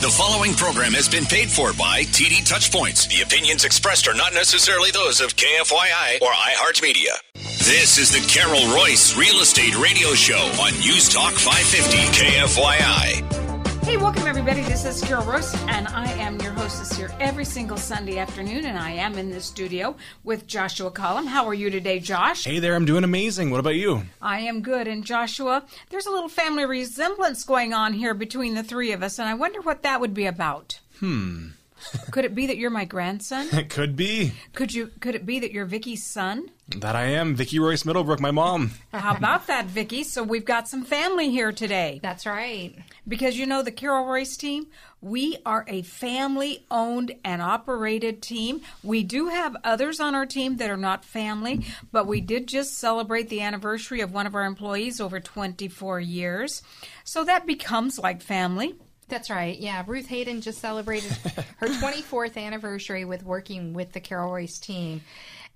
The following program has been paid for by TD Touchpoints. The opinions expressed are not necessarily those of KFYI or iHeartMedia. This is the Carol Royce Real Estate Radio Show on News Talk 550 KFYI. Hey, welcome everybody. This is Carol Royce, and I am your hostess here every single Sunday afternoon, and I am in the studio with Joshua Collum. How are you today, Josh? Hey there, I'm doing amazing. What about you? I am good. And Joshua, there's a little family resemblance going on here between the three of us, and I wonder what that would be about. Hmm. Could it be that you're my grandson? It could be. Could you could it be that you're Vicky's son? That I am. Vicky Royce Middlebrook, my mom. How about that, Vicky? So we've got some family here today. That's right. Because you know the Carol Royce team, we are a family owned and operated team. We do have others on our team that are not family, but we did just celebrate the anniversary of one of our employees over 24 years. So that becomes like family. That's right. Yeah, Ruth Hayden just celebrated her 24th anniversary with working with the Carol Royce team.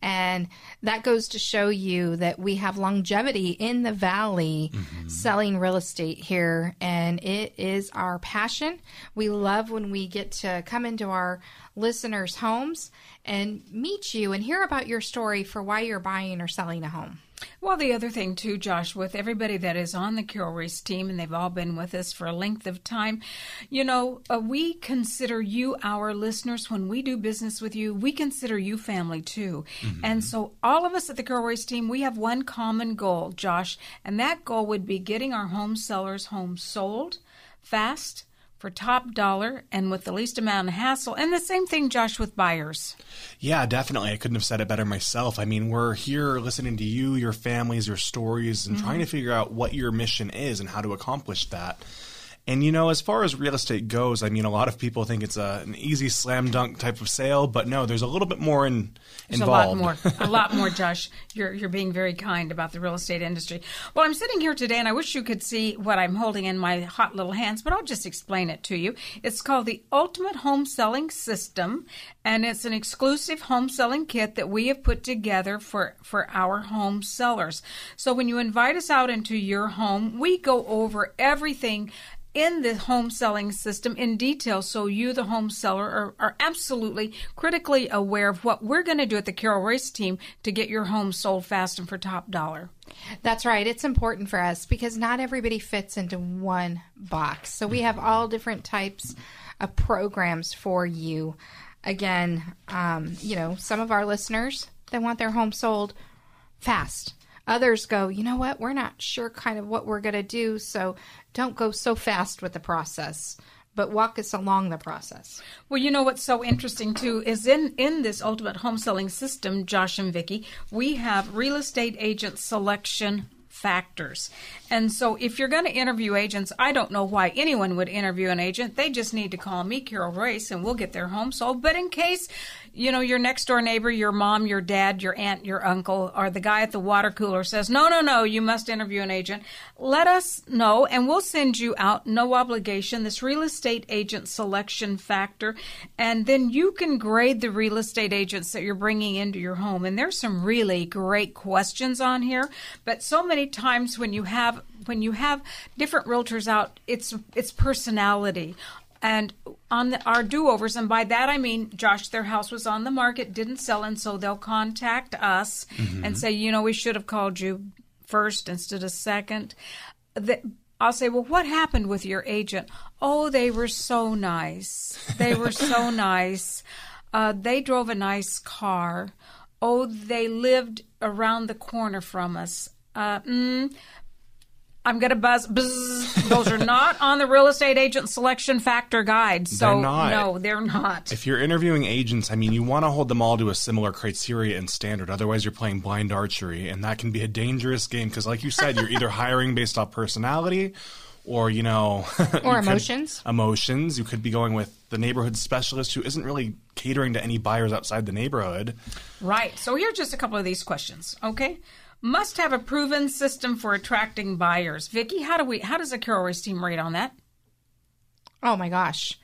And that goes to show you that we have longevity in the valley mm-hmm. selling real estate here. And it is our passion. We love when we get to come into our listeners' homes and meet you and hear about your story for why you're buying or selling a home. Well, the other thing, too, Josh, with everybody that is on the Carol Royce team, and they've all been with us for a length of time, you know, uh, we consider you our listeners. When we do business with you, we consider you family, too. Mm-hmm. And so, all of us at the Carol Royce team, we have one common goal, Josh, and that goal would be getting our home sellers' homes sold fast for top dollar and with the least amount of hassle. And the same thing, Josh, with buyers. Yeah, definitely. I couldn't have said it better myself. I mean, we're here listening to you, your families, your stories, and mm-hmm. trying to figure out what your mission is and how to accomplish that. And you know, as far as real estate goes, I mean, a lot of people think it's a, an easy slam dunk type of sale, but no, there's a little bit more in, there's involved. A lot more, a lot more, Josh. You're you're being very kind about the real estate industry. Well, I'm sitting here today, and I wish you could see what I'm holding in my hot little hands, but I'll just explain it to you. It's called the Ultimate Home Selling System, and it's an exclusive home selling kit that we have put together for for our home sellers. So when you invite us out into your home, we go over everything in the home selling system in detail so you, the home seller, are, are absolutely critically aware of what we're going to do at the Carol Royce team to get your home sold fast and for top dollar. That's right. It's important for us because not everybody fits into one box. So we have all different types of programs for you. Again, um, you know, some of our listeners, they want their home sold fast Others go, you know what, we're not sure kind of what we're going to do, so don't go so fast with the process but walk us along the process. Well, you know what's so interesting too is in in this ultimate home selling system, Josh and Vicky, we have real estate agent selection factors. And so if you're going to interview agents, I don't know why anyone would interview an agent. They just need to call me, Carol Royce, and we'll get their home sold. But in case you know, your next door neighbor, your mom, your dad, your aunt, your uncle, or the guy at the water cooler says, no, no, no, you must interview an agent. Let us know and we'll send you out, no obligation, this real estate agent selection factor. And then you can grade the real estate agents that you're bringing into your home. And there's some really great questions on here. But so many times when you have when you have different realtors out, it's it's personality and on the, our do-overs and by that i mean josh their house was on the market didn't sell and so they'll contact us mm-hmm. and say you know we should have called you first instead of second the, I'll say, well, what happened with your agent? Oh, they were so nice. They were so nice. Uh, they drove a nice car. Oh, they lived around the corner from us. Uh, mm, I'm going to buzz. Buzz. Those are not on the real estate agent selection factor guide. So they're not. no, they're not. If you're interviewing agents, I mean, you want to hold them all to a similar criteria and standard. Otherwise, you're playing blind archery, and that can be a dangerous game because, like you said, you're either hiring based off personality or you know or emotions could, emotions you could be going with the neighborhood specialist who isn't really catering to any buyers outside the neighborhood right so here's just a couple of these questions okay must have a proven system for attracting buyers. Vicky, how do we how does a Carol Royce team rate on that? Oh my gosh.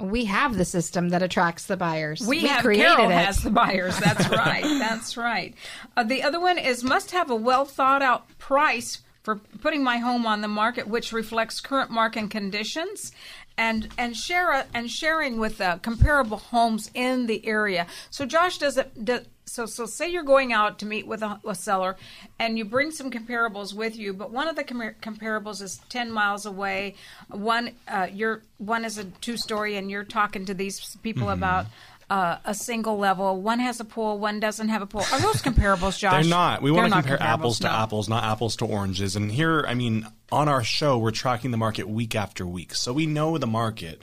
We have the system that attracts the buyers. We, we have created Carol it. has the buyers. That's right. That's right. Uh, the other one is must have a well thought out price for putting my home on the market, which reflects current market conditions. and and share a, and sharing with uh, comparable homes in the area. So Josh does it. Does, so so say you're going out to meet with a, a, seller, and you bring some comparables with you, but one of the com- comparables is ten miles away. One uh, you're one is a two story, and you're talking to these people mm-hmm. about uh, a single level. One has a pool, one doesn't have a pool. Are those comparables, Josh? They're not. We want to compare apples to no. apples, not apples to oranges. And here, I mean, on our show, we're tracking the market week after week, so we know the market.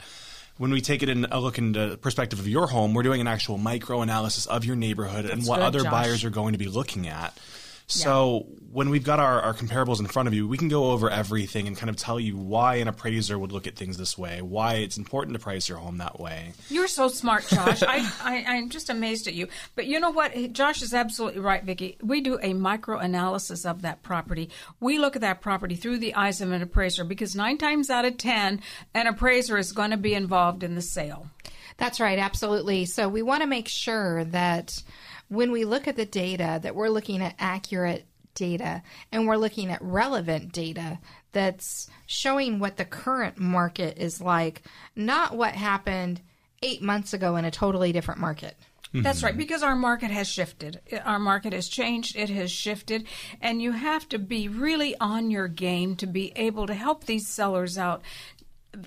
When we take it in a look into the perspective of your home, we're doing an actual micro analysis of your neighborhood That's and what good, other Josh. buyers are going to be looking at. So yeah. when we've got our, our comparables in front of you, we can go over everything and kind of tell you why an appraiser would look at things this way, why it's important to price your home that way. You're so smart, Josh. I, I, am just amazed at you. But you know what? Josh is absolutely right, Vicki. We do a micro analysis of that property. We look at that property through the eyes of an appraiser because nine times out of ten, an appraiser is going to be involved in the sale. That's right, absolutely. So we want to make sure that when we look at the data, that we're looking at accurate data and we're looking at relevant data that's showing what the current market is like, not what happened eight months ago in a totally different market. Mm-hmm. That's right, because our market has shifted. Our market has changed, it has shifted, and you have to be really on your game to be able to help these sellers out.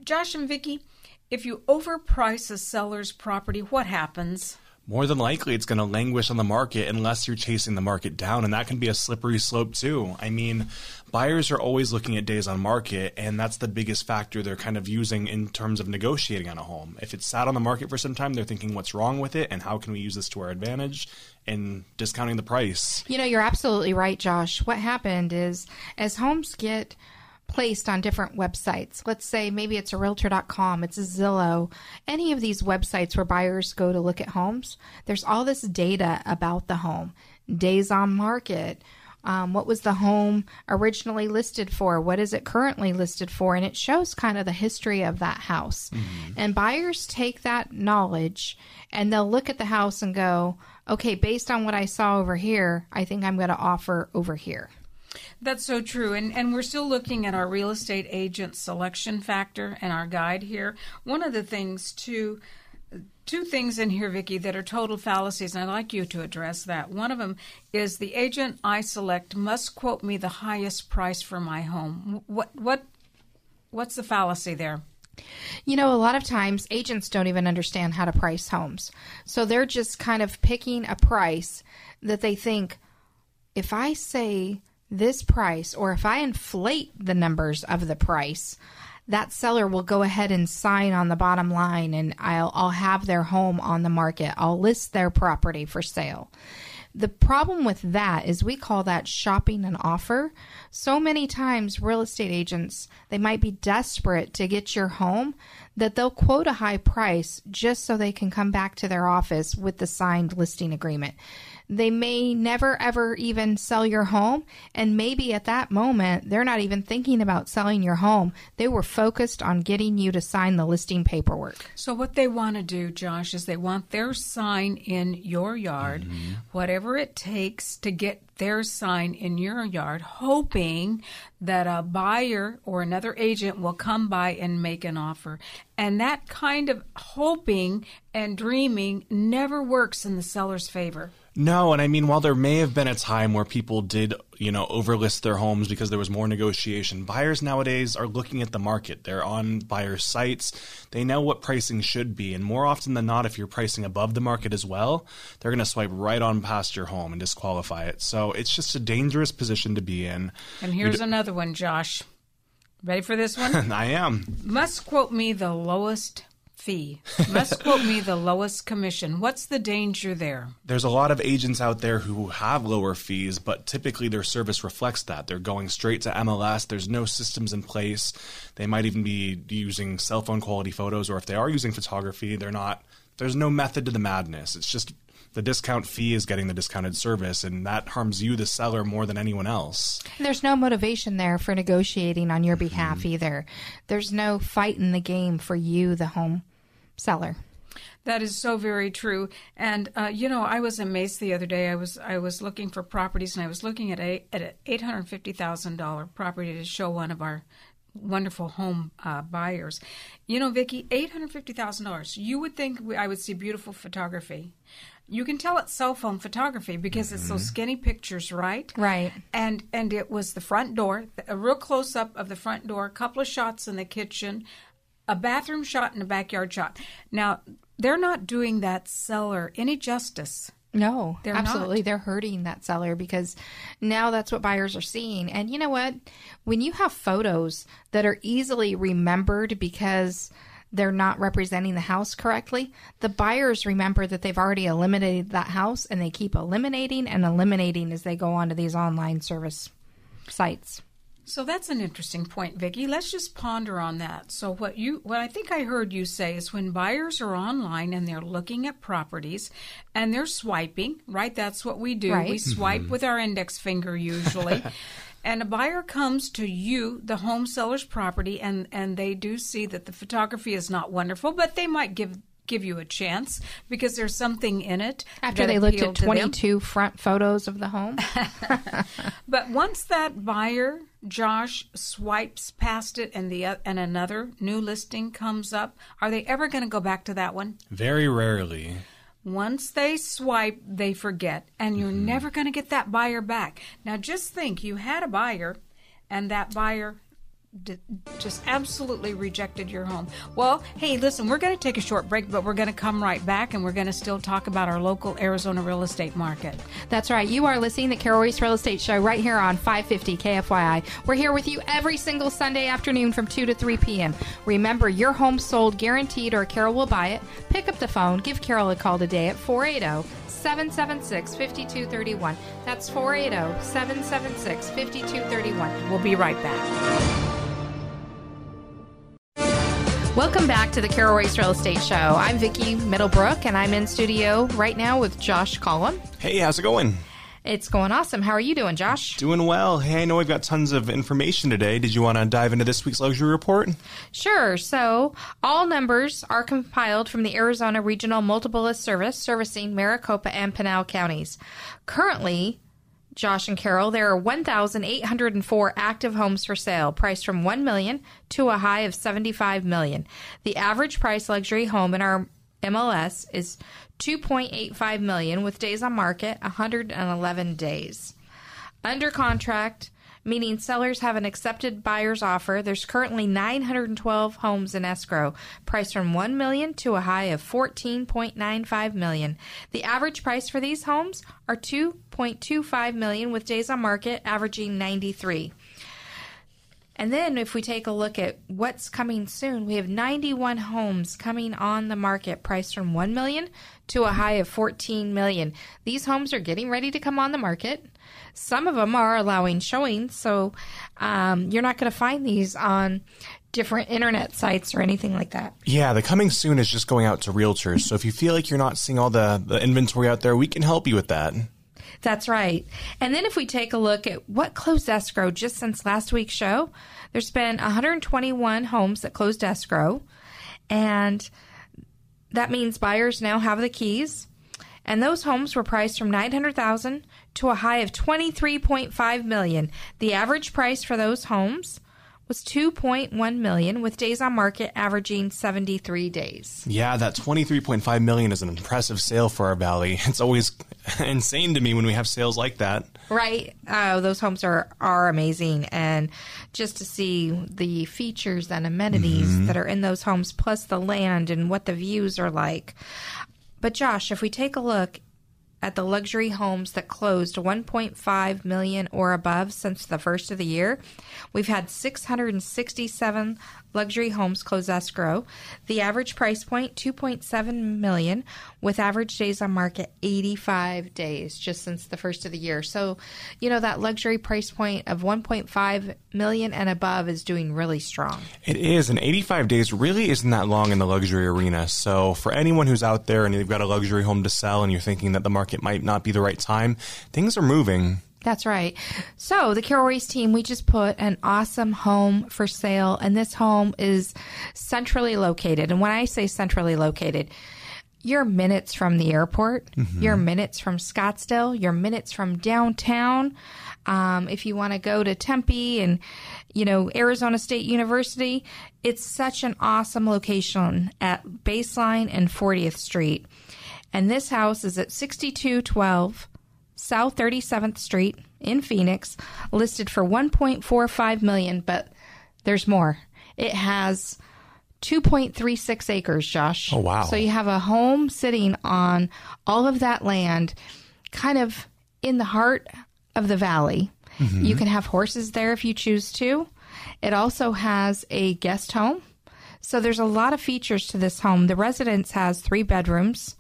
Josh and Vicki, if you overprice a seller's property, what happens? More than likely it's going to languish on the market unless you're chasing the market down. And that can be a slippery slope too. I mean, buyers are always looking at days on market, and that's the biggest factor they're kind of using in terms of negotiating on a home. If it's sat on the market for some time, they're thinking, what's wrong with it and how can we use this to our advantage? And discounting the price. You know, you're absolutely right, Josh. What happened is as homes get placed on different websites. Let's say maybe it's a realtor.com, it's a Zillow, any of these websites where buyers go to look at homes. There's all this data about the home, days on market. Um, what was the home originally listed for? What is it currently listed for? And it shows kind of the history of that house. Mm-hmm. And buyers take that knowledge and they'll look at the house and go, okay, based on what I saw over here, I think I'm going to offer over here. That's so true. And, and we're still looking at our real estate agent selection factor and our guide here. One of the things, too, two things in here, Vicki, that are total fallacies, and I'd like you to address that. One of them is the agent I select must quote me the highest price for my home. What what what's the fallacy there? You know, a lot of times agents don't even understand how to price homes. So they're just kind of picking a price that they think if I say this price, or if I inflate the numbers of the price, that seller will go ahead and sign on the bottom line and I'll, I'll have their home on the market. I'll list their property for sale. The problem with that is we call that shopping an offer. So many times real estate agents, they might be desperate to get your home that they'll quote a high price just so they can come back to their office with the signed listing agreement. They may never ever even sell your home. And maybe at that moment, they're not even thinking about selling your home. They were focused on getting you to sign the listing paperwork. So, what they want to do, Josh, is they want their sign in your yard, mm-hmm. whatever it takes to get their sign in your yard, hoping that a buyer or another agent will come by and make an offer. And that kind of hoping and dreaming never works in the seller's favor. No, and I mean, while there may have been a time where people did, you know, overlist their homes because there was more negotiation, buyers nowadays are looking at the market. They're on buyer sites. They know what pricing should be. And more often than not, if you're pricing above the market as well, they're going to swipe right on past your home and disqualify it. So it's just a dangerous position to be in. And here's d- another one, Josh. Ready for this one? I am. Must quote me the lowest fee. Must quote me the lowest commission. What's the danger there? There's a lot of agents out there who have lower fees, but typically their service reflects that. They're going straight to MLS. There's no systems in place. They might even be using cell phone quality photos, or if they are using photography, they're not. There's no method to the madness. It's just the discount fee is getting the discounted service, and that harms you, the seller, more than anyone else. There's no motivation there for negotiating on your behalf mm-hmm. either. There's no fight in the game for you, the home seller. That is so very true. And uh, you know, I was amazed the other day. I was I was looking for properties, and I was looking at a at an eight hundred fifty thousand dollar property to show one of our wonderful home uh, buyers. You know, Vicki, eight hundred fifty thousand dollars. You would think we, I would see beautiful photography. You can tell it's cell phone photography because it's those mm-hmm. skinny pictures, right? Right. And and it was the front door, a real close up of the front door, a couple of shots in the kitchen, a bathroom shot and a backyard shot. Now they're not doing that seller any justice. No, They're absolutely. not. They're hurting that seller because now that's what buyers are seeing. And you know what? When you have photos that are easily remembered because they're not representing the house correctly, the buyers remember that they've already eliminated that house and they keep eliminating and eliminating as they go onto these online service sites. So that's an interesting point, Vicki. Let's just ponder on that. So what you what I think I heard you say is when buyers are online and they're looking at properties and they're swiping, right? That's what we do. Right. We swipe mm-hmm. with our index finger usually. and a buyer comes to you, the home seller's property, and and they do see that the photography is not wonderful, but they might give give you a chance because there's something in it After they looked at 22 front photos of the home. But once that buyer, Josh, swipes past it and the and another new listing comes up, are they ever going to go back to that one? Very rarely. Once they swipe, they forget, and you're mm-hmm. never going to get that buyer back. Now, just think you had a buyer, and that buyer just absolutely rejected your home. Well, hey, listen, we're going to take a short break, but we're going to come right back, and we're going to still talk about our local Arizona real estate market. That's right. You are listening to Carol Royce Real Estate Show right here on 550 KFYI. We're here with you every single Sunday afternoon from 2 to 3 p.m. Remember, your home sold guaranteed or Carol will buy it. Pick up the phone. Give Carol a call today at 480 776 5231. That's 480 776 5231. We'll be right back. Welcome back to the Carol Royce Real Estate Show. I'm Vicki Middlebrook, and I'm in studio right now with Josh Collum. Hey, how's it going? It's going awesome. How are you doing, Josh? Doing well. Hey, I know we've got tons of information today. Did you want to dive into this week's luxury report? Sure. So, all numbers are compiled from the Arizona Regional Multiple List Service servicing Maricopa and Pinal counties. Currently, Josh and Carol, there are 1,804 active homes for sale, priced from 1 million to a high of 75 million. The average price luxury home in our MLS is 2.85 million with days on market 111 days. Under contract, meaning sellers have an accepted buyer's offer. There's currently 912 homes in escrow, priced from 1 million to a high of 14.95 million. The average price for these homes are 2.25 million with days on market averaging 93. And then if we take a look at what's coming soon, we have 91 homes coming on the market priced from 1 million to a high of 14 million. These homes are getting ready to come on the market. Some of them are allowing showings, so um, you're not going to find these on different internet sites or anything like that. Yeah, the coming soon is just going out to realtors. So if you feel like you're not seeing all the, the inventory out there, we can help you with that. That's right. And then if we take a look at what closed escrow just since last week's show, there's been 121 homes that closed escrow. And that means buyers now have the keys. And those homes were priced from 900,000 to a high of 23.5 million. The average price for those homes was 2.1 million with days on market averaging 73 days. Yeah, that 23.5 million is an impressive sale for our valley. It's always insane to me when we have sales like that. Right. Oh, those homes are, are amazing. And just to see the features and amenities mm-hmm. that are in those homes, plus the land and what the views are like. But Josh, if we take a look at the luxury homes that closed 1.5 million or above since the first of the year, we've had 667 luxury homes close escrow. The average price point 2.7 million with average days on market 85 days just since the first of the year. So, you know that luxury price point of 1.5 million and above is doing really strong. It is, and 85 days really isn't that long in the luxury arena. So, for anyone who's out there and you've got a luxury home to sell and you're thinking that the market might not be the right time, things are moving. That's right. So, the Carol Royce team, we just put an awesome home for sale, and this home is centrally located. And when I say centrally located, you're minutes from the airport. You're minutes from Scottsdale. You're minutes from downtown. Um, if you want to go to Tempe and, you know, Arizona State University, it's such an awesome location at Baseline and 40th Street. And this house is at 6212 South 37th Street in Phoenix, listed for 1.45 million, but there's more. It has 2.36 acres, Josh. Oh, wow. So you have a home sitting on all of that land, kind of in the heart of the valley. Mm-hmm. You can have horses there if you choose to. It also has a guest home. So there's a lot of features to this home. The residence has three bedrooms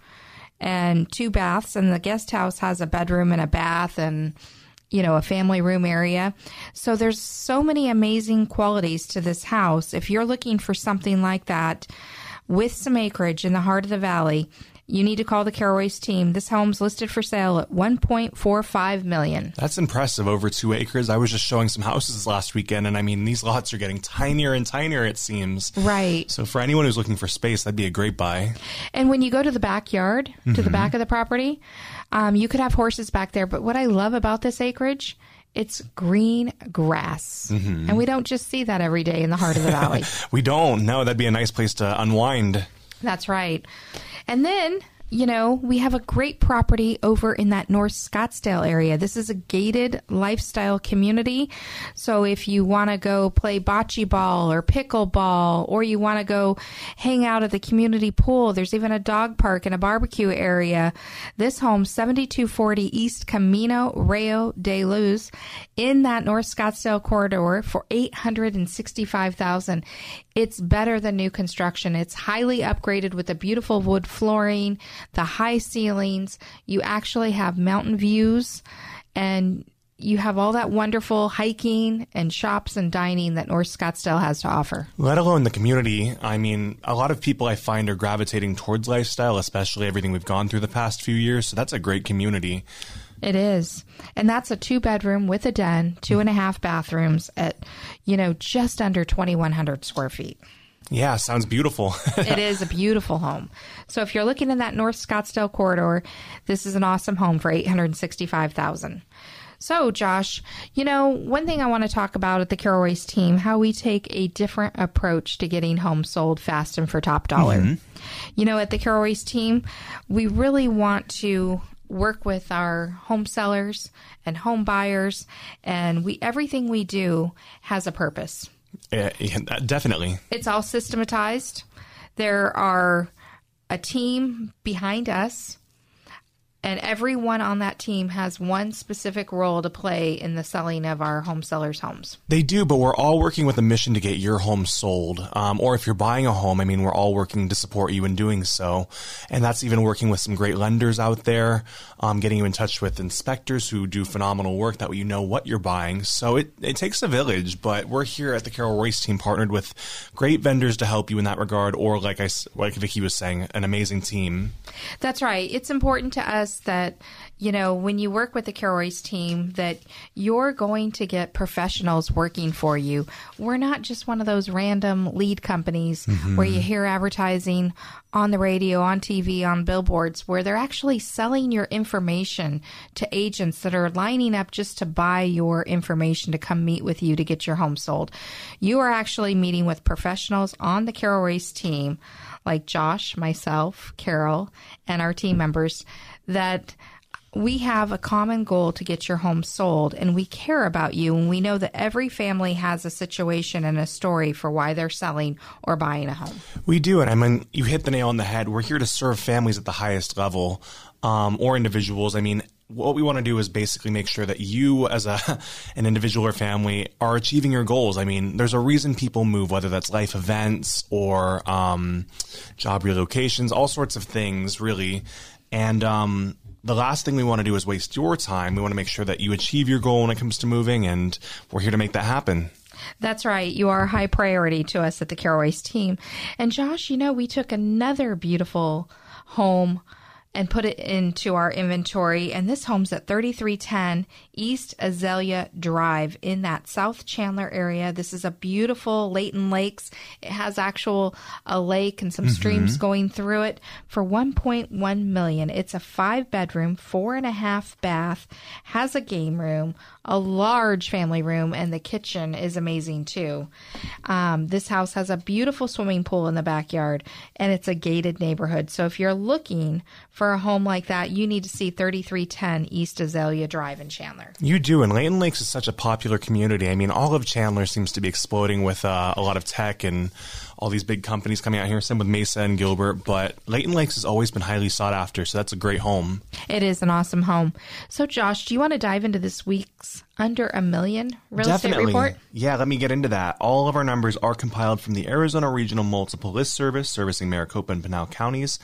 and two baths, and the guest house has a bedroom and a bath and you know a family room area. So there's so many amazing qualities to this house. If you're looking for something like that with some acreage in the heart of the valley, you need to call the Carol Royce team. This home's listed for sale at 1.45 million. That's impressive. Over two acres. I was just showing some houses last weekend, and I mean, these lots are getting tinier and tinier, it seems. Right. So, for anyone who's looking for space, that'd be a great buy. And when you go to the backyard, to the back of the property, um, you could have horses back there. But what I love about this acreage, it's green grass. And we don't just see that every day in the heart of the valley. We don't. No, that'd be a nice place to unwind. That's right. And then, you know, we have a great property over in that North Scottsdale area. This is a gated lifestyle community. So if you want to go play bocce ball or pickleball, or you want to go hang out at the community pool, there's even a dog park and a barbecue area. This home, 7240 East Camino Rayo de Luz, in that North Scottsdale corridor for 865000 It's better than new construction. It's highly upgraded with a beautiful wood flooring, the high ceilings. You actually have mountain views and you have all that wonderful hiking and shops and dining that North Scottsdale has to offer. Let alone the community. I mean, a lot of people I find are gravitating towards lifestyle, especially everything we've gone through the past few years. So that's a great community. It is. And that's a two bedroom with a den, two and a half bathrooms at, you know, just under 2,100 square feet. Yeah, sounds beautiful. it is a beautiful home. So if you're looking in that North Scottsdale corridor, this is an awesome home for 865,000. So, Josh, you know, one thing I want to talk about at the Carol Royce team, how we take a different approach to getting homes sold fast and for top dollar. Mm-hmm. You know, at the Carol Royce team, we really want to work with our home sellers and home buyers and we everything we do has a purpose. Yeah, yeah, uh, definitely. It's all systematized. There are a team behind us, and everyone on that team has one specific role to play in the selling of our home sellers' homes. They do, but we're all working with a mission to get your home sold. Um, or if you're buying a home, I mean, we're all working to support you in doing so. And that's even working with some great lenders out there, um, getting you in touch with inspectors who do phenomenal work that way you know what you're buying. So it, it takes a village, but we're here at the Carol Royce team partnered with great vendors to help you in that regard. Or like I, like Vicky was saying, an amazing team. That's right. It's important to us that, you know, when you work with the Carol Royce team, that you're going to get professionals working for you. We're not just one of those random lead companies mm-hmm. where you hear advertising on the radio, on TV, on billboards, where they're actually selling your information to agents that are lining up just to buy your information to come meet with you to get your home sold. You are actually meeting with professionals on the Carol Royce team like Josh, myself, Carol, and our team members that we have a common goal to get your home sold and we care about you and we know that every family has a situation and a story for why they're selling or buying a home. We do, and I mean, you hit the nail on the head. We're here to serve families at the highest level, um, or individuals. I mean, what we want to do is basically make sure that you, as a an individual or family, are achieving your goals. I mean, there's a reason people move, whether that's life events or um, job relocations, all sorts of things, really. And um, the last thing we want to do is waste your time. We want to make sure that you achieve your goal when it comes to moving, and we're here to make that happen. That's right. You are a high priority to us at the Carol Royce team. And Josh, you know, we took another beautiful home and put it into our inventory. And this home's at 3310 East Azalea Drive in that South Chandler area. This is a beautiful Layton Lakes. It has actual a lake and some streams going through it for 1.1 million. It's a five bedroom, four and a half bath, has a game room, a large family room, and the kitchen is amazing too. Um, this house has a beautiful swimming pool in the backyard, and it's a gated neighborhood. So if you're looking for a home like that, you need to see 3310 East Azalea Drive in Chandler. You do, and Layton Lakes is such a popular community. I mean, all of Chandler seems to be exploding with uh, a lot of tech and all these big companies coming out here. Same with Mesa and Gilbert, but Layton Lakes has always been highly sought after, so that's a great home. It is an awesome home. So, Josh, do you want to dive into this week's Under a Million Real Estate Report? Yeah, let me get into that. All of our numbers are compiled from the Arizona Regional Multiple List Service servicing Maricopa and Pinal counties.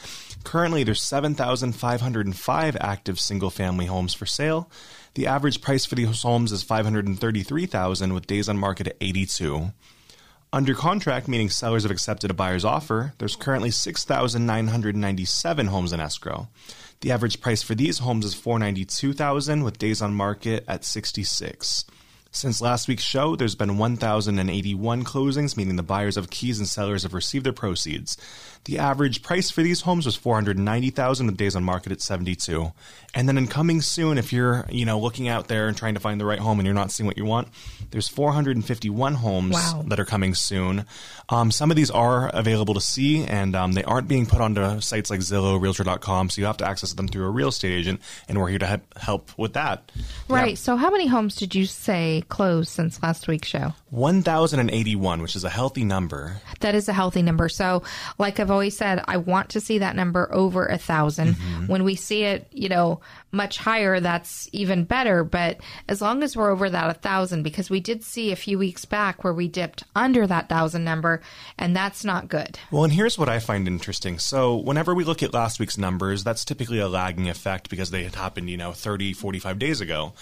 Currently, there's 7,505 active single family homes for sale. The average price for these homes is 533,000 with days on market at 82. Under contract, meaning sellers have accepted a buyer's offer, there's currently 6,997 homes in escrow. The average price for these homes is 492,000 with days on market at 66. Since last week's show, there's been 1,081 closings, meaning the buyers of keys and sellers have received their proceeds. The average price for these homes was 490,000 with days on market at 72. And then in coming soon, if you're, you know, looking out there and trying to find the right home and you're not seeing what you want, there's 451 homes Wow. that are coming soon. Um, some of these are available to see and um, they aren't being put onto sites like Zillow, Realtor.com, so you have to access them through a real estate agent and we're here to help with that. Right. So, how many homes did you say closed since last week's show? 1,081, which is a healthy number. That is a healthy number. So, like I've always said, I want to see that number over a 1000 mm-hmm. When we see it, you know, much higher, that's even better. But as long as we're over that a thousand, because we did see a few weeks back where we dipped under that thousand number, and that's not good. Well, and here's what I find interesting. So, whenever we look at last week's numbers, that's typically a lagging effect because they had happened, you know, 30, 45 days ago.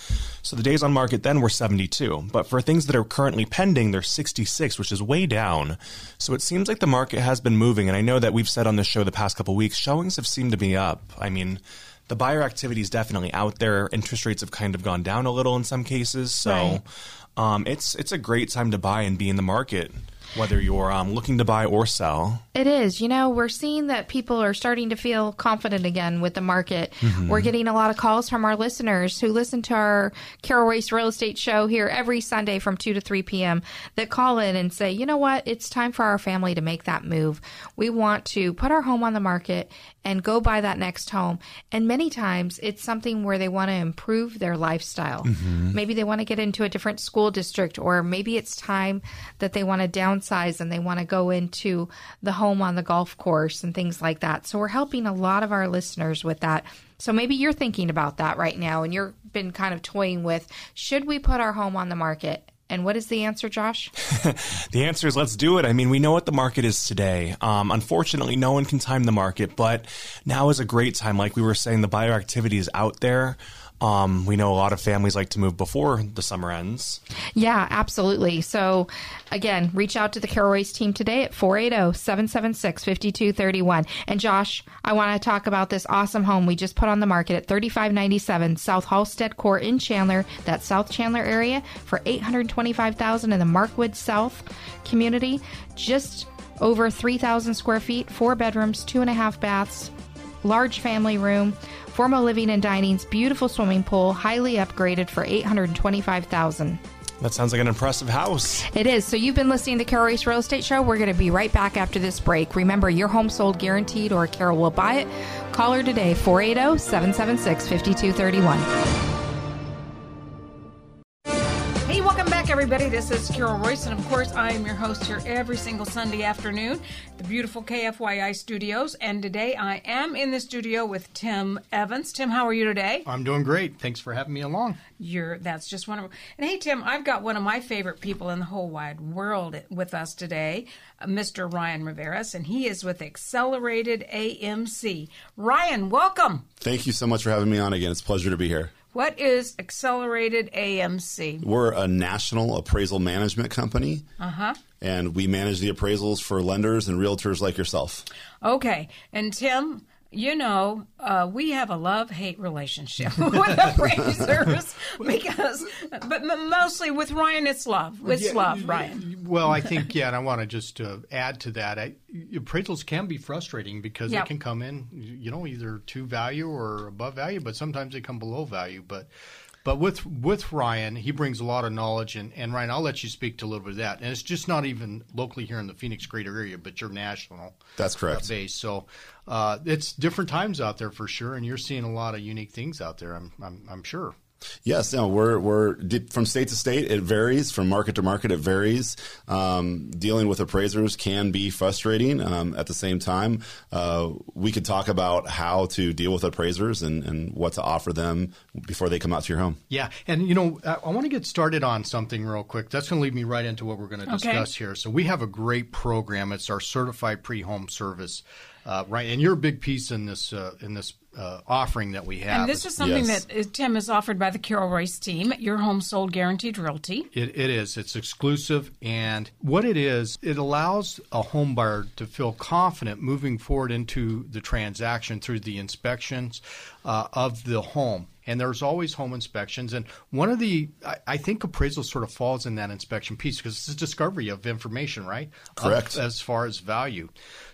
So, the days on market then were 72. But for things that are currently pending, they're 66, which is way down. So, it seems like the market has been moving. And I know that we've said on this show the past couple weeks, showings have seemed to be up. I mean, the buyer activity is definitely out there. Interest rates have kind of gone down a little in some cases. So, Right. um, it's it's a great time to buy and be in the market, whether you're um, looking to buy or sell. It is. You know, we're seeing that people are starting to feel confident again with the market. We're getting a lot of calls from our listeners who listen to our Carol Royce Real Estate Show here every Sunday from 2 to 3 p.m. that call in and say, you know what? It's time for our family to make that move. We want to put our home on the market and go buy that next home. And many times it's something where they want to improve their lifestyle. Maybe they want to get into a different school district, or maybe it's time that they want to downsize and they want to go into the home on the golf course and things like that. So we're helping a lot of our listeners with that. So maybe you're thinking about that right now and you've been kind of toying with should we put our home on the market? And what is the answer, Josh? The answer is let's do it. I mean, we know what the market is today. Um, unfortunately, no one can time the market, but now is a great time. Like we were saying, the buyer activity is out there. Um, we know a lot of families like to move before the summer ends. Yeah, absolutely. So, again, reach out to the Royce team today at 480 776 5231. And, Josh, I want to talk about this awesome home we just put on the market at 3597 South Halstead Court in Chandler, that South Chandler area, for 825000 in the Markwood South community. Just over 3,000 square feet, four bedrooms, two and a half baths, large family room, formal living and dining's beautiful swimming pool, highly upgraded for 825000 That sounds like an impressive house. It is. So you've been listening to Carol Royce Real Estate Show. We're going to be right back after this break. Remember, your home sold guaranteed or Carol will buy it. Call her today, oh, 480 776 5231. Everybody. This is Carol Royce, and of course, I am your host here every single Sunday afternoon, at the beautiful KFYI studios. And today, I am in the studio with Tim Evans. Tim, how are you today? I'm doing great. Thanks for having me along. You're that's just wonderful. And hey, Tim, I've got one of my favorite people in the whole wide world with us today, uh, Mr. Ryan Riveras, and he is with Accelerated AMC. Ryan, welcome. Thank you so much for having me on again. It's a pleasure to be here. What is Accelerated AMC? We're a national appraisal management company. Uh-huh. And we manage the appraisals for lenders and realtors like yourself. Okay, and Tim, you know, uh, we have a love hate relationship with appraisers because, but mostly with Ryan, it's love. It's Yeah, love, y- Ryan. Well, I think yeah, and I want to just uh, add to that. I, appraisals can be frustrating because Yep. they can come in, you know, either to value or above value, but sometimes they come below value. But but with with Ryan, he brings a lot of knowledge, and, and Ryan, I'll let you speak to a little bit of that. And it's just not even locally here in the Phoenix greater area, but you're national. That's correct. base. So uh, it's different times out there for sure, and you're seeing a lot of unique things out there. I'm I'm, I'm sure. Yes, no, we're we're from state to state. It varies from market to market. It varies. Um, dealing with appraisers can be frustrating. Um, at the same time, uh, we could talk about how to deal with appraisers and, and what to offer them before they come out to your home. Yeah, and you know, I, I want to get started on something real quick. That's going to lead me right into what we're going to Okay. discuss here. So we have a great program. It's our certified pre-home service, uh, right? And you're a big piece in this uh, in this uh, offering that we have. And this is something Yes. that uh, Tim is offered by the Carol Royce team, your home sold guaranteed realty. It, it is. It's exclusive, and what it is, it allows a home buyer to feel confident moving forward into the transaction through the inspections uh, of the home. And there's always home inspections, and one of the I, I think appraisal sort of falls in that inspection piece because it's a discovery of information, right? Of- Correct. as far as value.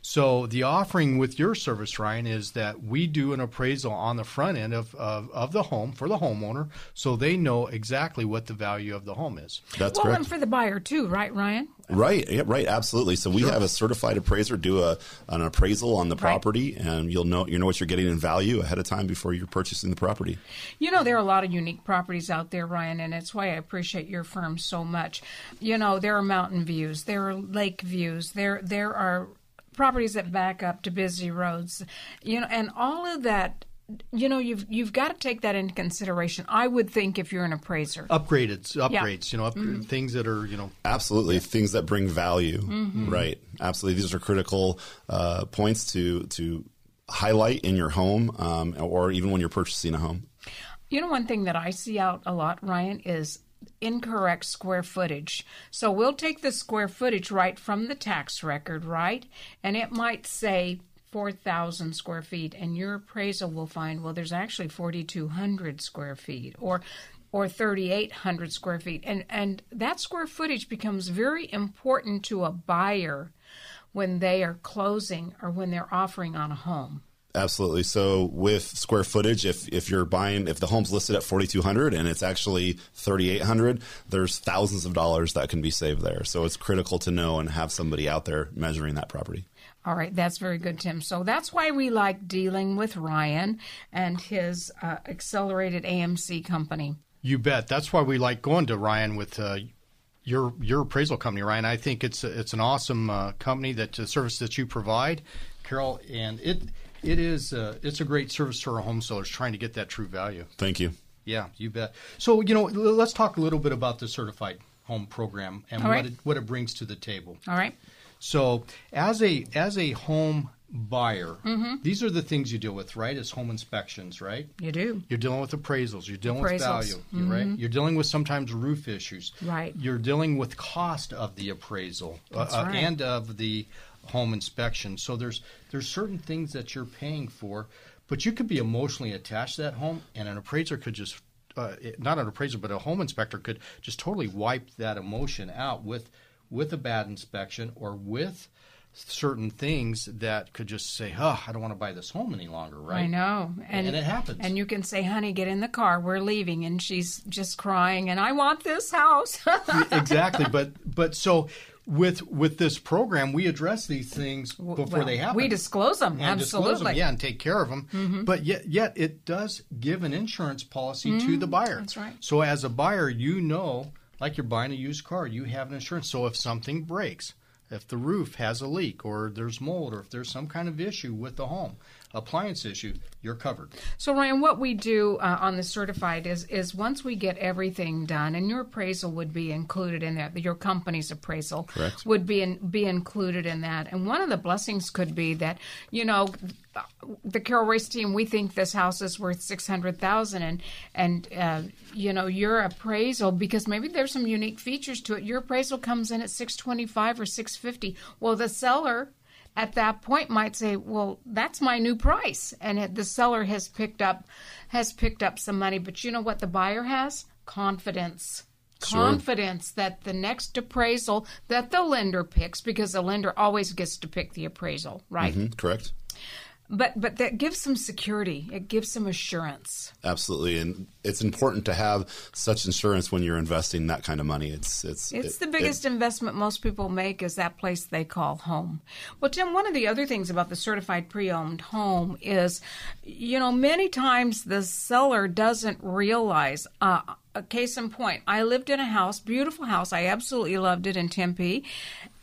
So the offering with your service, Ryan, is that we do an appraisal on the front end of, of, of the home for the homeowner so they know exactly what the value of the home is. That's well, correct. and for the buyer too, right, Ryan? Right, yeah, right, absolutely. So we have a certified appraiser do a an appraisal on the property, and you'll know you know what you're getting in value ahead of time before you're purchasing the property. You know, there are a lot of unique properties out there, Ryan, and it's why I appreciate your firm so much. You know, there are mountain views, there are lake views, there there are properties that back up to busy roads. You know, and all of that. You know, you've you've got to take that into consideration. I would think if you're an appraiser. Upgraded, upgrades, you know, up, things that are, you know, Absolutely, things that bring value. Mm-hmm. Right, absolutely. These are critical uh, points to to highlight in your home, um, or even when you're purchasing a home. You know, one thing that I see out a lot, Ryan, is incorrect square footage. So we'll take the square footage right from the tax record, right? And it might say 4,000 square feet, and your appraisal will find, well, there's actually 4,200 square feet, or or 3,800 square feet, and and that square footage becomes very important to a buyer when they are closing or when they're offering on a home. Absolutely. So with square footage, if if you're buying, if the home's listed at 4,200 and it's actually 3,800, there's thousands of dollars that can be saved there. So it's critical to know and have somebody out there measuring that property. All right, that's very good, Tim. So that's why we like dealing with Ryan and his uh, accelerated AMC company. you bet. That's why we like going to Ryan with uh, your your appraisal company, Ryan. I think it's a, it's an awesome uh, company that the service that you provide, Carol, and it it is uh, it's a great service to our home sellers trying to get that true value. Thank you. Yeah, you bet. So you know, let's talk a little bit about the certified home program and All what right. it, what it brings to the table. All right. So as a as a home buyer, Mm-hmm. these are the things you deal with, right? Is home inspections, right? You do. You're dealing with appraisals. You're dealing with Appraisals. value, you right? You're dealing with sometimes roof issues. Right. You're dealing with cost of the appraisal uh, uh, right. and of the home inspection. So there's there's certain things that you're paying for, but you could be emotionally attached to that home, and an appraiser could just uh, not an appraiser, but a home inspector could just totally wipe that emotion out with with a bad inspection or with certain things that could just say, "Huh, I don't want to buy this home any longer." Right? I know. And it happens. And you can say, honey, get in the car. We're leaving. And she's just crying, and I want this house. exactly but but so with with this program we address these things before Well, they happen We disclose them. and disclose them, absolutely. Mm-hmm. yeah and take care of them but yet yet it does give an insurance policy to the buyer Mm-hmm. that's right. so as a buyer you know like you're buying a used car you have an insurance so if something breaks if the roof has a leak or there's mold or if there's some kind of issue with the home appliance issue you're covered So Ryan, what we do uh, on the certified is is once we get everything done, and your appraisal would be included in that. Your company's appraisal Correct. would be in, be included in that. And one of the blessings could be that you know the Carol Royce team. We think this house is worth six hundred thousand, and and uh, you know your appraisal because maybe there's some unique features to it. Your appraisal comes in at six twenty five or six fifty. Well, the seller at that point might say, "Well, that's my new price," and the seller has picked up has picked up some money. But you know what the buyer has? Confidence. Sure. Confidence that the next appraisal that the lender picks, because the lender always gets to pick the appraisal, right? Mhm, correct. But but that gives some security. It gives some assurance. Absolutely, and it's important to have such insurance when you're investing that kind of money. It's it's It's it- the biggest it- investment most people make is that place they call home. Well, Tim, one of the other things about the certified pre-owned home is, you know, many times the seller doesn't realize. Uh, a case in point, I lived in a house, beautiful house. I absolutely loved it in Tempe,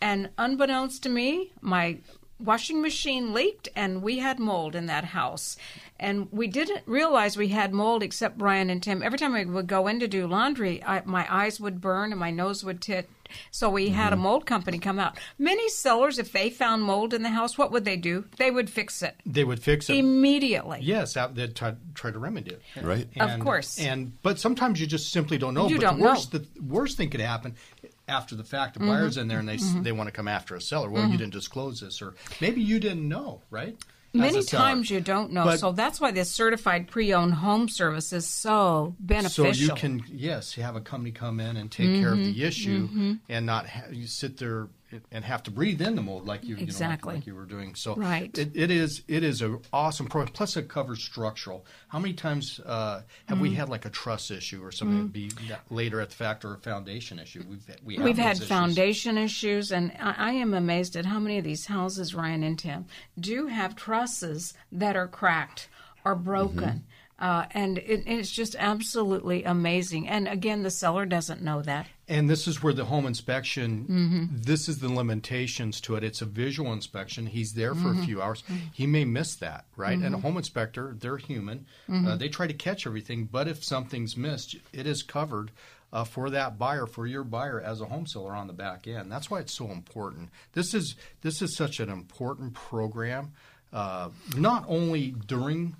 and unbeknownst to me, my washing machine leaked and we had mold in that house. And we didn't realize we had mold except Brian and Tim. Every time I would go in to do laundry, I, my eyes would burn and my nose would tit. So we had a mm-hmm. mold company come out. Many sellers, if they found mold in the house, what would they do? They would fix it They would fix it. immediately. Yes, they'd try, try to remedy it. Right. Of course. And but sometimes you just simply don't know. You but don't the worst, know. The worst thing could happen after the fact. The Mm-hmm. buyer's in there and they s they want to come after a seller. Well, you didn't disclose this, or maybe you didn't know, right? As Many times you don't know. But- so that's why this certified pre-owned home service is so beneficial. So you can yes, you have a company come in and take care of Mm-hmm. the issue, and not ha- you sit there and have to breathe in the mold like you, Exactly. you know, like, like you were doing. So Right. it, it is it is an awesome pro. Plus it covers structural. How many times uh, have Mm-hmm. we had like a truss issue or something be later at the fact or a foundation issue? We've we have We've had issues. foundation issues, and I, I am amazed at how many of these houses, Ryan and Tim, do have trusses that are cracked or broken. Uh, and it, it's just absolutely amazing. And again, the seller doesn't know that. And this is where the home inspection, Mm-hmm. this is the limitations to it. It's a visual inspection. He's there for Mm-hmm. a few hours. He may miss that, right? And a home inspector, they're human. Mm-hmm. Uh, they try to catch everything, but if something's missed, it is covered uh, for that buyer, for your buyer as a home seller on the back end. That's why it's so important. This is this is such an important program, uh, not only during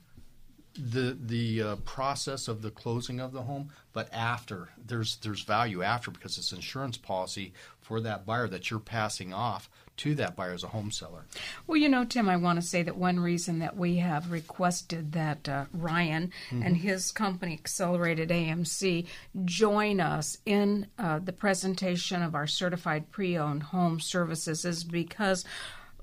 the the uh, process of the closing of the home, but after there's there's value after because it's insurance policy for that buyer that you're passing off to that buyer as a home seller. Well, you know, Tim, I want to say that one reason that we have requested that uh, Ryan and his company, Accelerated AMC, join us in uh, the presentation of our certified pre owned home services is because.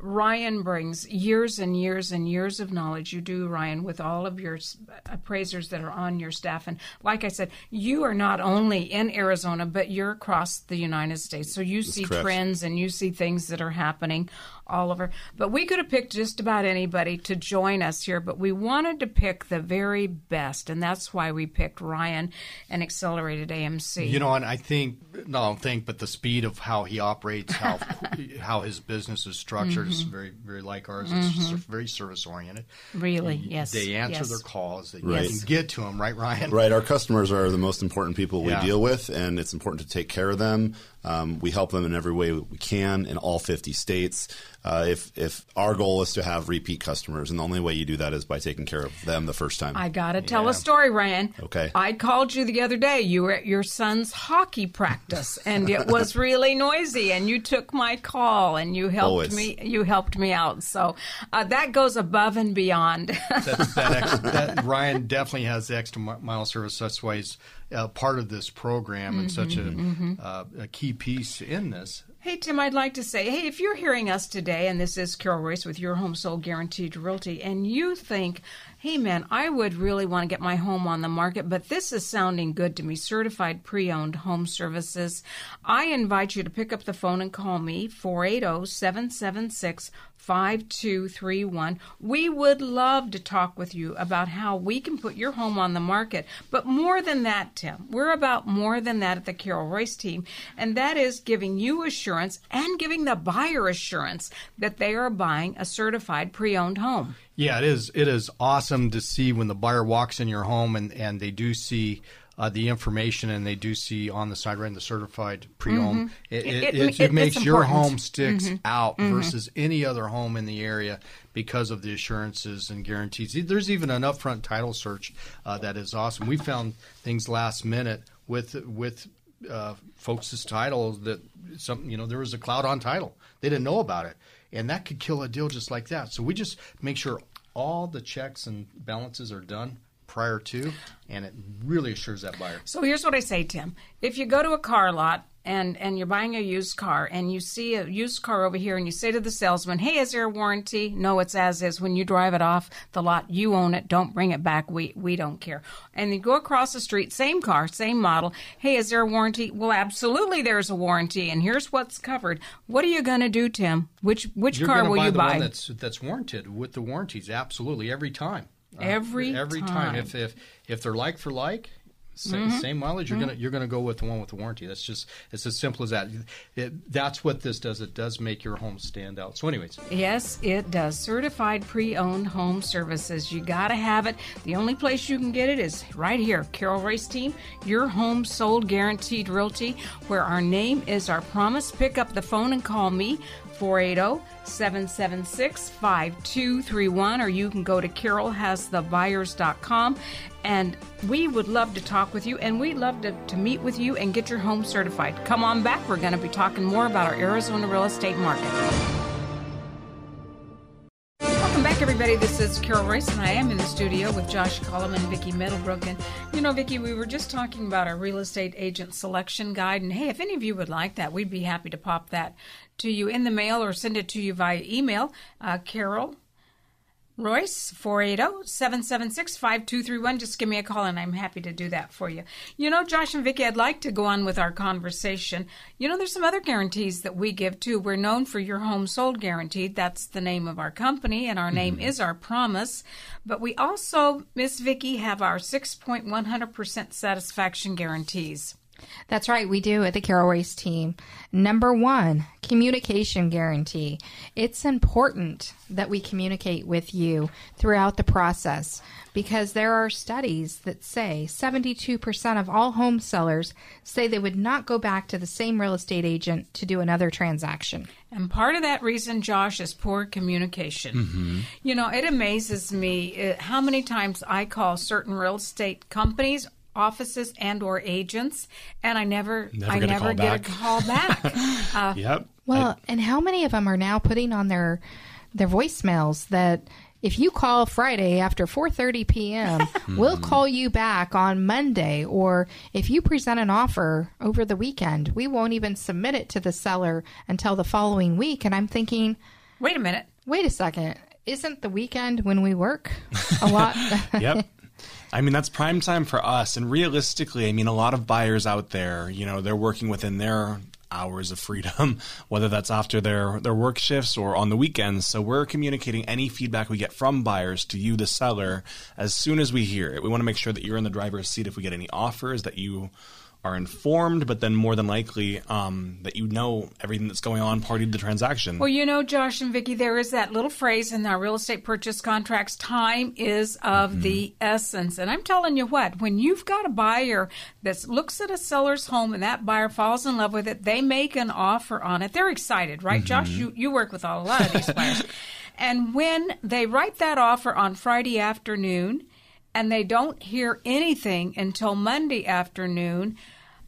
Ryan brings years and years and years of knowledge. You do, Ryan, with all of your appraisers that are on your staff. And like I said, you are not only in Arizona, but you're across the United States. So you see correct. trends and you see things that are happening all over. But we could have picked just about anybody to join us here, but we wanted to pick the very best, and that's why we picked Ryan and Accelerated AMC. You know, and I think no, I don't think, but the speed of how he operates, how how his business is structured is mm-hmm. very very like ours. It's mm-hmm. very service oriented. really, yes. They answer yes. their calls. They Right. you can get to them, right, Ryan? Right. Our customers are the most important people we Yeah. deal with, and it's important to take care of them. Um, we help them in every way we can in all 50 states. Uh, if if our goal is to have repeat customers, and the only way you do that is by taking care of them the first time. I got to tell a story, Ryan. Okay. I called you the other day. You were at your son's hockey practice, and it was really noisy. And you took my call, and you helped Always. me. You helped me out. So uh, that goes above and beyond. That's, that, ex, that Ryan definitely has the extra mile service. That's why he's uh, part of this program and such a, uh, a key piece in this. Hey, Tim, I'd like to say, hey, if you're hearing us today, and this is Carol Royce with Your Home Sold Guaranteed Realty, and you think, hey, man, I would really want to get my home on the market, but this is sounding good to me, certified pre owned home services, I invite you to pick up the phone and call me, 480 776 5231. We would love to talk with you about how we can put your home on the market. But more than that, Tim, we're about more than that at the Carol Royce team, and that is giving you assurance and giving the buyer assurance that they are buying a certified pre owned home. Yeah, it is. It is awesome to see when the buyer walks in your home and, and they do see uh, the information and they do see on the side right the certified pre-owned. It, It- it, it- it, it makes your home sticks out versus any other home in the area because of the assurances and guarantees. There's even an upfront title search uh, that is awesome. We found things last minute with with uh, folks' title that some you know there was a cloud on title. They didn't know about it. and that could kill a deal just like that. So we just make sure all the checks and balances are done prior to, and it really assures that buyer. So here's what I say, Tim. If you go to a car lot and and you're buying a used car and you see a used car over here and you say to the salesman, "Hey, is there a warranty?" No, it's as is. When you drive it off the lot, you own it. Don't bring it back. We we don't care. And you go across the street, same car, same model. Hey, is there a warranty? Well, absolutely, there's a warranty, and here's what's covered. What are you going to do, Tim? Which which You're car will buy you the buy? one that's that's warranted with the warranties. Absolutely, every time. Uh, Every every time. time. If if if they're like for like. Same, Mm-hmm. same mileage. You're gonna you're gonna go with the one with the warranty. That's just it's as simple as that. It, that's what this does. It does make your home stand out. So, anyways, Yes, it does. Certified pre owned home services. You got to have it. The only place you can get it is right here. Carol Royce Team, your home sold guaranteed realty, where our name is our promise. Pick up the phone and call me. 480 776 5231, or you can go to carolhasthebuyers.com. And we would love to talk with you, and we'd love to, to meet with you and get your home certified. Come on back. We're going to be talking more about our Arizona real estate market. Everybody. This is Carol Royce, and I am in the studio with Josh Cullum and Vicki Middlebrook. And you know, Vicki, we were just talking about our real estate agent selection guide. And hey, if any of you would like that, we'd be happy to pop that to you in the mail or send it to you via email. Uh, Carol Royce, oh, 480-776-5231. Just give me a call and I'm happy to do that for you. You know, Josh and Vicki, I'd like to go on with our conversation. You know, there's some other guarantees that we give too. We're known for your home sold guaranteed. That's the name of our company and our name mm-hmm. is our promise. But we also, Miss Vicki, have our 6.100% satisfaction guarantees. That's right, we do at the Carol Royce team. Number one, communication guarantee. It's important that we communicate with you throughout the process because there are studies that say 72% of all home sellers say they would not go back to the same real estate agent to do another transaction. And part of that reason, Josh, is poor communication. You know, it amazes me uh, how many times I call certain real estate companies, offices, and or agents, and I never, Never I never get back. a call back. uh, Yep. Well, and how many of them are now putting on their their voicemails that if you call Friday after 4:30 p.m., we'll call you back on Monday or if you present an offer over the weekend, we won't even submit it to the seller until the following week and I'm thinking, wait a minute. "Wait a second, isn't the weekend when we work a lot?" yep. I mean, that's prime time for us. And realistically, I mean, a lot of buyers out there, you know, they're working within their hours of freedom, whether that's after their, their work shifts or on the weekends. So we're communicating any feedback we get from buyers to you, the seller, as soon as we hear it. We want to make sure that you're in the driver's seat if we get any offers, that you are informed, but then more than likely um, that you know everything that's going on, party to the transaction. Well, you know, Josh and Vicki, there is that little phrase in our real estate purchase contracts time is of the essence. And I'm telling you what, when you've got a buyer that looks at a seller's home and that buyer falls in love with it, they make an offer on it. They're excited, right? Josh, you, you work with a lot of these buyers. And when they write that offer on Friday afternoon and they don't hear anything until Monday afternoon,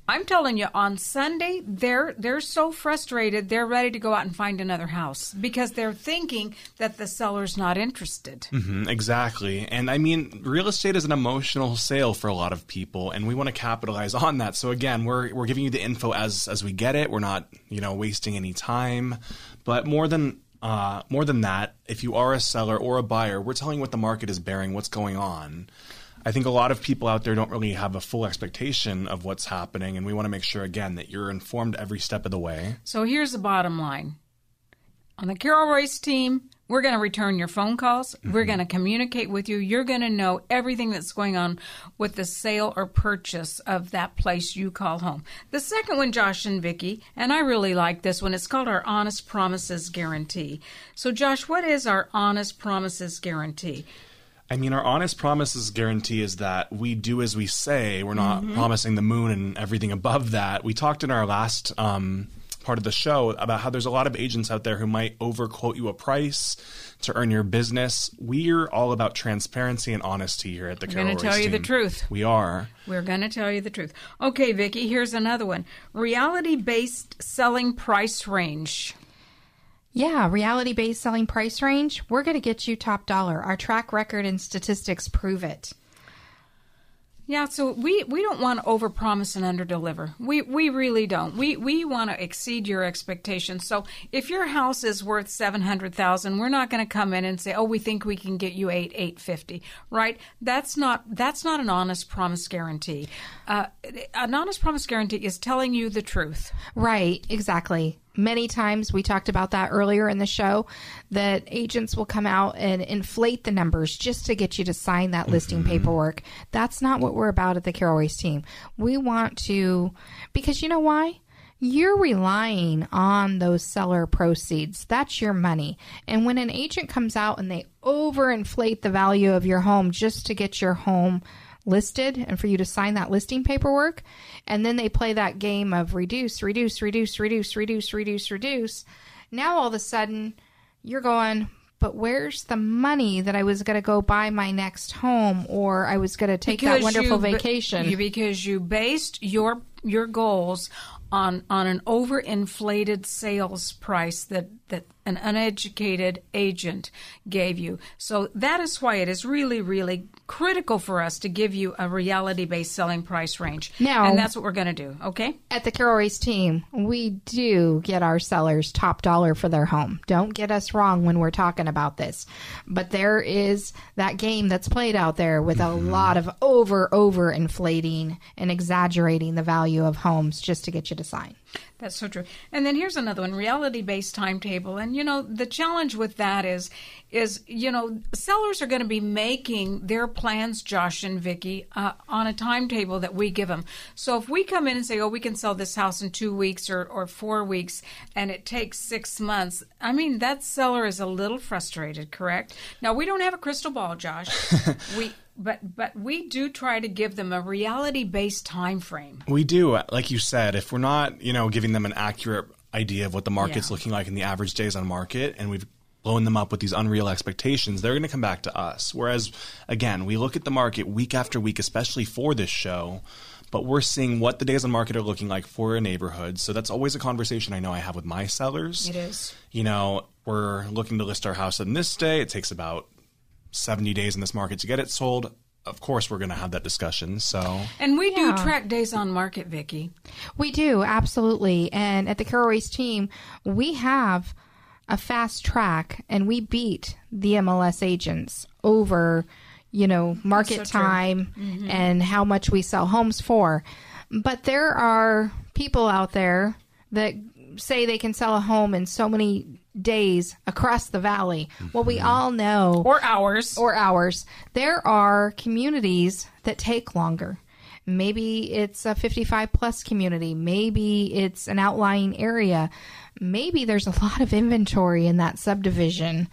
I'm telling you, on Sunday they're they're so frustrated they're ready to go out and find another house because they're thinking that the seller's not interested. Mhm, exactly. And I mean, real estate is an emotional sale for a lot of people, and we want to capitalize on that. So again, we're we're giving you the info as as we get it. We're not you know wasting any time. But more than uh, more than that, if you are a seller or a buyer, we're telling you what the market is bearing, what's going on. I think a lot of people out there don't really have a full expectation of what's happening, and we want to make sure again that you're informed every step of the way. So here's the bottom line. On the Carol Royce team, we're going to return your phone calls. We're going to communicate with you. You're going to know everything that's going on with the sale or purchase of that place you call home. The second one, Josh and Vicki, and I really like this one. It's called our Honest Promises Guarantee. So, Josh, what is our Honest Promises Guarantee? I mean, our honest promises guarantee is that we do as we say. We're not promising the moon and everything above that. We talked in our last um, part of the show about how there's a lot of agents out there who might overquote you a price to earn your business. We're all about transparency and honesty here at the We're Carol gonna tell Royce you the truth. We are. We're going to tell you the truth. Okay, Vicki, here's another one reality based selling price range. Yeah, reality based selling price range, we're going to get you top dollar. Our track record and statistics prove it. Yeah, so we, we don't want to overpromise and underdeliver. We we really don't. We we want to exceed your expectations. So if your house is worth seven hundred thousand, we're not going to come in and say, "Oh, we think we can get you eight eight fifty. Right? That's not that's not an honest promise guarantee. Uh, an honest promise guarantee is telling you the truth. Right, exactly. Many times we talked about that earlier in the show that agents will come out and inflate the numbers just to get you to sign that listing mm-hmm. paperwork. That's not what we're about at the Carol Royce team. We want to, because you know why? You're relying on those seller proceeds. That's your money. And when an agent comes out and they overinflate the value of your home just to get your home listed and for you to sign that listing paperwork, and then they play that game of reduce, reduce, reduce, reduce, reduce, reduce, reduce. Now all of a sudden you're going, but where's the money that I was going to go buy my next home or I was going to take that wonderful you, vacation? you- because you based your your goals on on an overinflated sales price that that an uneducated agent gave you. So that is why it is really really critical for us to give you a reality based selling price range. Now- and that's what we're going to do. Okay. At the Carol Royce team, we do get our sellers top dollar for their home. Don't get us wrong when we're talking about this. But there is that game that's played out there with a mm-hmm. lot of over, over inflating and exaggerating the value of homes just to get you to sign. That's so true. And then here's another one, reality-based timetable. And you know, the challenge with that is is you know, sellers are going to be making their plans, Josh and Vicky, uh, on a timetable that we give them. So if we come in and say, "Oh, we can sell this house in 2 weeks or or 4 weeks," and it takes 6 months, I mean, that seller is a little frustrated, correct? Now, we don't have a crystal ball, Josh. we but but we do try to give them a reality-based time frame. We do, uh, like you said, if we're not, you know, giving them an accurate idea of what the market's Yeah. looking like in the average days on market, and we've blown them up with these unreal expectations, they're going to come back to us. Whereas, again, we look at the market week after week, especially for this show, but we're seeing what the days on market are looking like for a neighborhood. So that's always a conversation I know I have with my sellers. It is. You know, we're looking to list our house on this day. It takes about 70 days in this market to get it sold. Of course, we're going to have that discussion. So, And we Yeah. do track days on market, Vicky. We do, absolutely. And at the Carol Royce team, we have a fast track and we beat the MLS agents over, you know, market so true. time mm-hmm. and how much we sell homes for. But there are people out there that say they can sell a home in so many days across the valley. Well, we all know or hours. or hours. There are communities that take longer. Maybe it's a 55 plus community. Maybe it's an outlying area. Maybe there's a lot of inventory in that subdivision.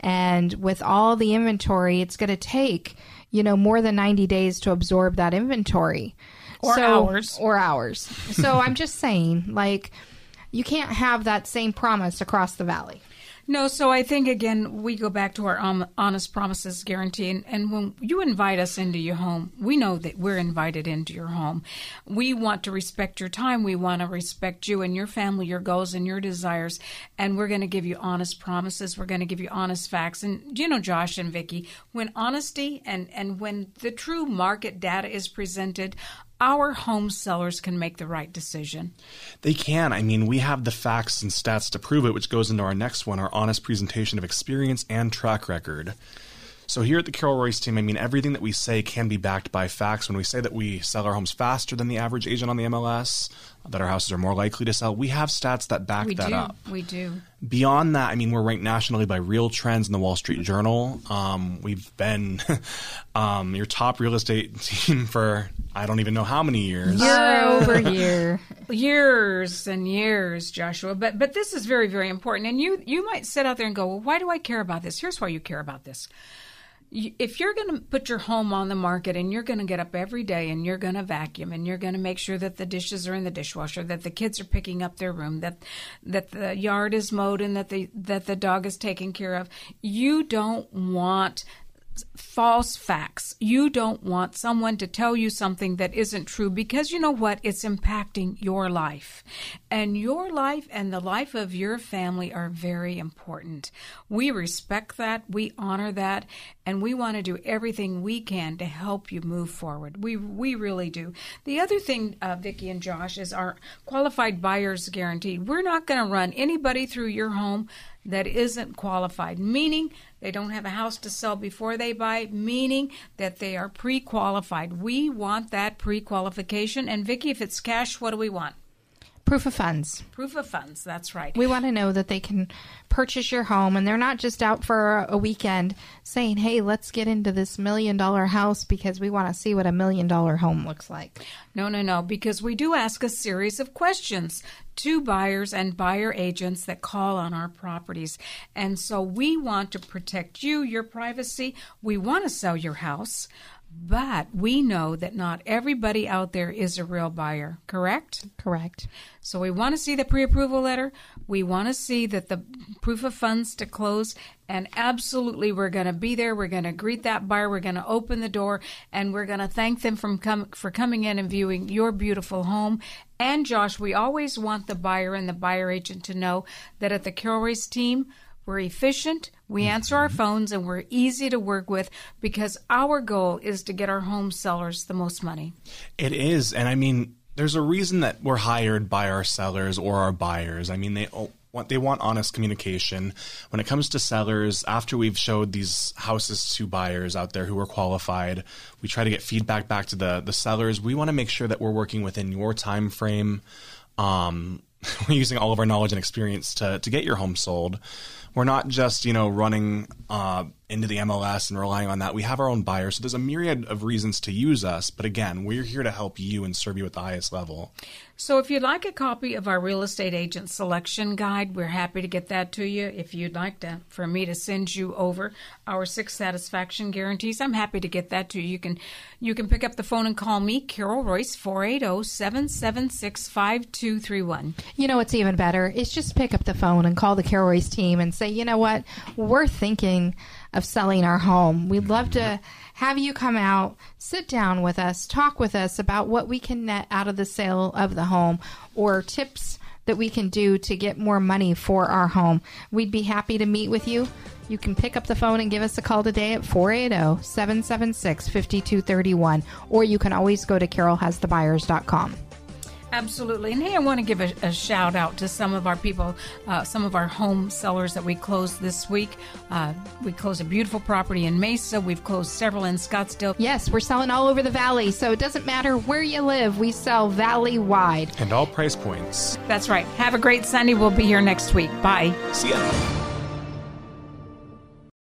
And with all the inventory, it's going to take, you know, more than 90 days to absorb that inventory. Or hours. Or hours. So I'm just saying, like, you can't have that same promise across the valley. No, so I think again we go back to our um, honest promises guarantee, and, and when you invite us into your home, we know that we're invited into your home. We want to respect your time. We want to respect you and your family, your goals and your desires, and we're going to give you honest promises. We're going to give you honest facts, and you know, Josh and Vicky, when honesty and and when the true market data is presented. Our home sellers can make the right decision. They can. I mean, we have the facts and stats to prove it, which goes into our next one our honest presentation of experience and track record. So, here at the Carol Royce team, I mean, everything that we say can be backed by facts. When we say that we sell our homes faster than the average agent on the MLS, that our houses are more likely to sell, we have stats that back We that do. up. We do. Beyond that, I mean, we're ranked nationally by Real Trends in the Wall Street Journal. Um, we've been um, your top real estate team for I don't even know how many years. Year over year. years and years joshua but but this is very very important and you you might sit out there and go well why do i care about this here's why you care about this You- if you're going to put your home on the market and you're going to get up every day and you're going to vacuum and you're going to make sure that the dishes are in the dishwasher that the kids are picking up their room that that the yard is mowed and that the that the dog is taken care of you don't want false facts. You don't want someone to tell you something that isn't true because you know what? It's impacting your life. And your life and the life of your family are very important. We respect that, we honor that, and we want to do everything we can to help you move forward. We we really do. The other thing, uh, Vicki and Josh, is our qualified buyers guarantee. We're not going to run anybody through your home that isn't qualified, meaning they don't have a house to sell before they buy, meaning that they are pre qualified. We want that pre qualification. And Vicki, if it's cash, what do we want? Proof of funds. Proof of funds, that's right. We want to know that they can purchase your home and they're not just out for a weekend saying, hey, let's get into this million dollar house because we want to see what a million dollar home looks like. No, no, no, because we do ask a series of questions to buyers and buyer agents that call on our properties. And so we want to protect you, your privacy. We want to sell your house. But we know that not everybody out there is a real buyer, correct? Correct. So we want to see the pre approval letter. We want to see that the proof of funds to close. And absolutely, we're going to be there. We're going to greet that buyer. We're going to open the door and we're going to thank them from com- for coming in and viewing your beautiful home. And Josh, we always want the buyer and the buyer agent to know that at the Carol Royce team, we're efficient, we answer our phones, and we're easy to work with because our goal is to get our home sellers the most money. It is. And I mean, there's a reason that we're hired by our sellers or our buyers. I mean, they want they want honest communication. When it comes to sellers, after we've showed these houses to buyers out there who are qualified, we try to get feedback back to the the sellers. We want to make sure that we're working within your time frame. Um, we're using all of our knowledge and experience to to get your home sold we're not just you know running uh, into the MLS and relying on that. We have our own buyers, so there's a myriad of reasons to use us. But again, we're here to help you and serve you at the highest level. So if you'd like a copy of our real estate agent selection guide, we're happy to get that to you. If you'd like to for me to send you over our six satisfaction guarantees, I'm happy to get that to you. You can you can pick up the phone and call me, Carol Royce, 480-776-5231. You know what's even better? Is just pick up the phone and call the Carol Royce team and say, you know what, we're thinking of selling our home. We'd love to have you come out, sit down with us, talk with us about what we can net out of the sale of the home or tips that we can do to get more money for our home. We'd be happy to meet with you. You can pick up the phone and give us a call today at 480 776 5231, or you can always go to carolhasthebuyers.com. Absolutely. And hey, I want to give a, a shout out to some of our people, uh, some of our home sellers that we closed this week. Uh, we closed a beautiful property in Mesa. We've closed several in Scottsdale. Yes, we're selling all over the valley. So it doesn't matter where you live, we sell valley wide. And all price points. That's right. Have a great Sunday. We'll be here next week. Bye. See ya.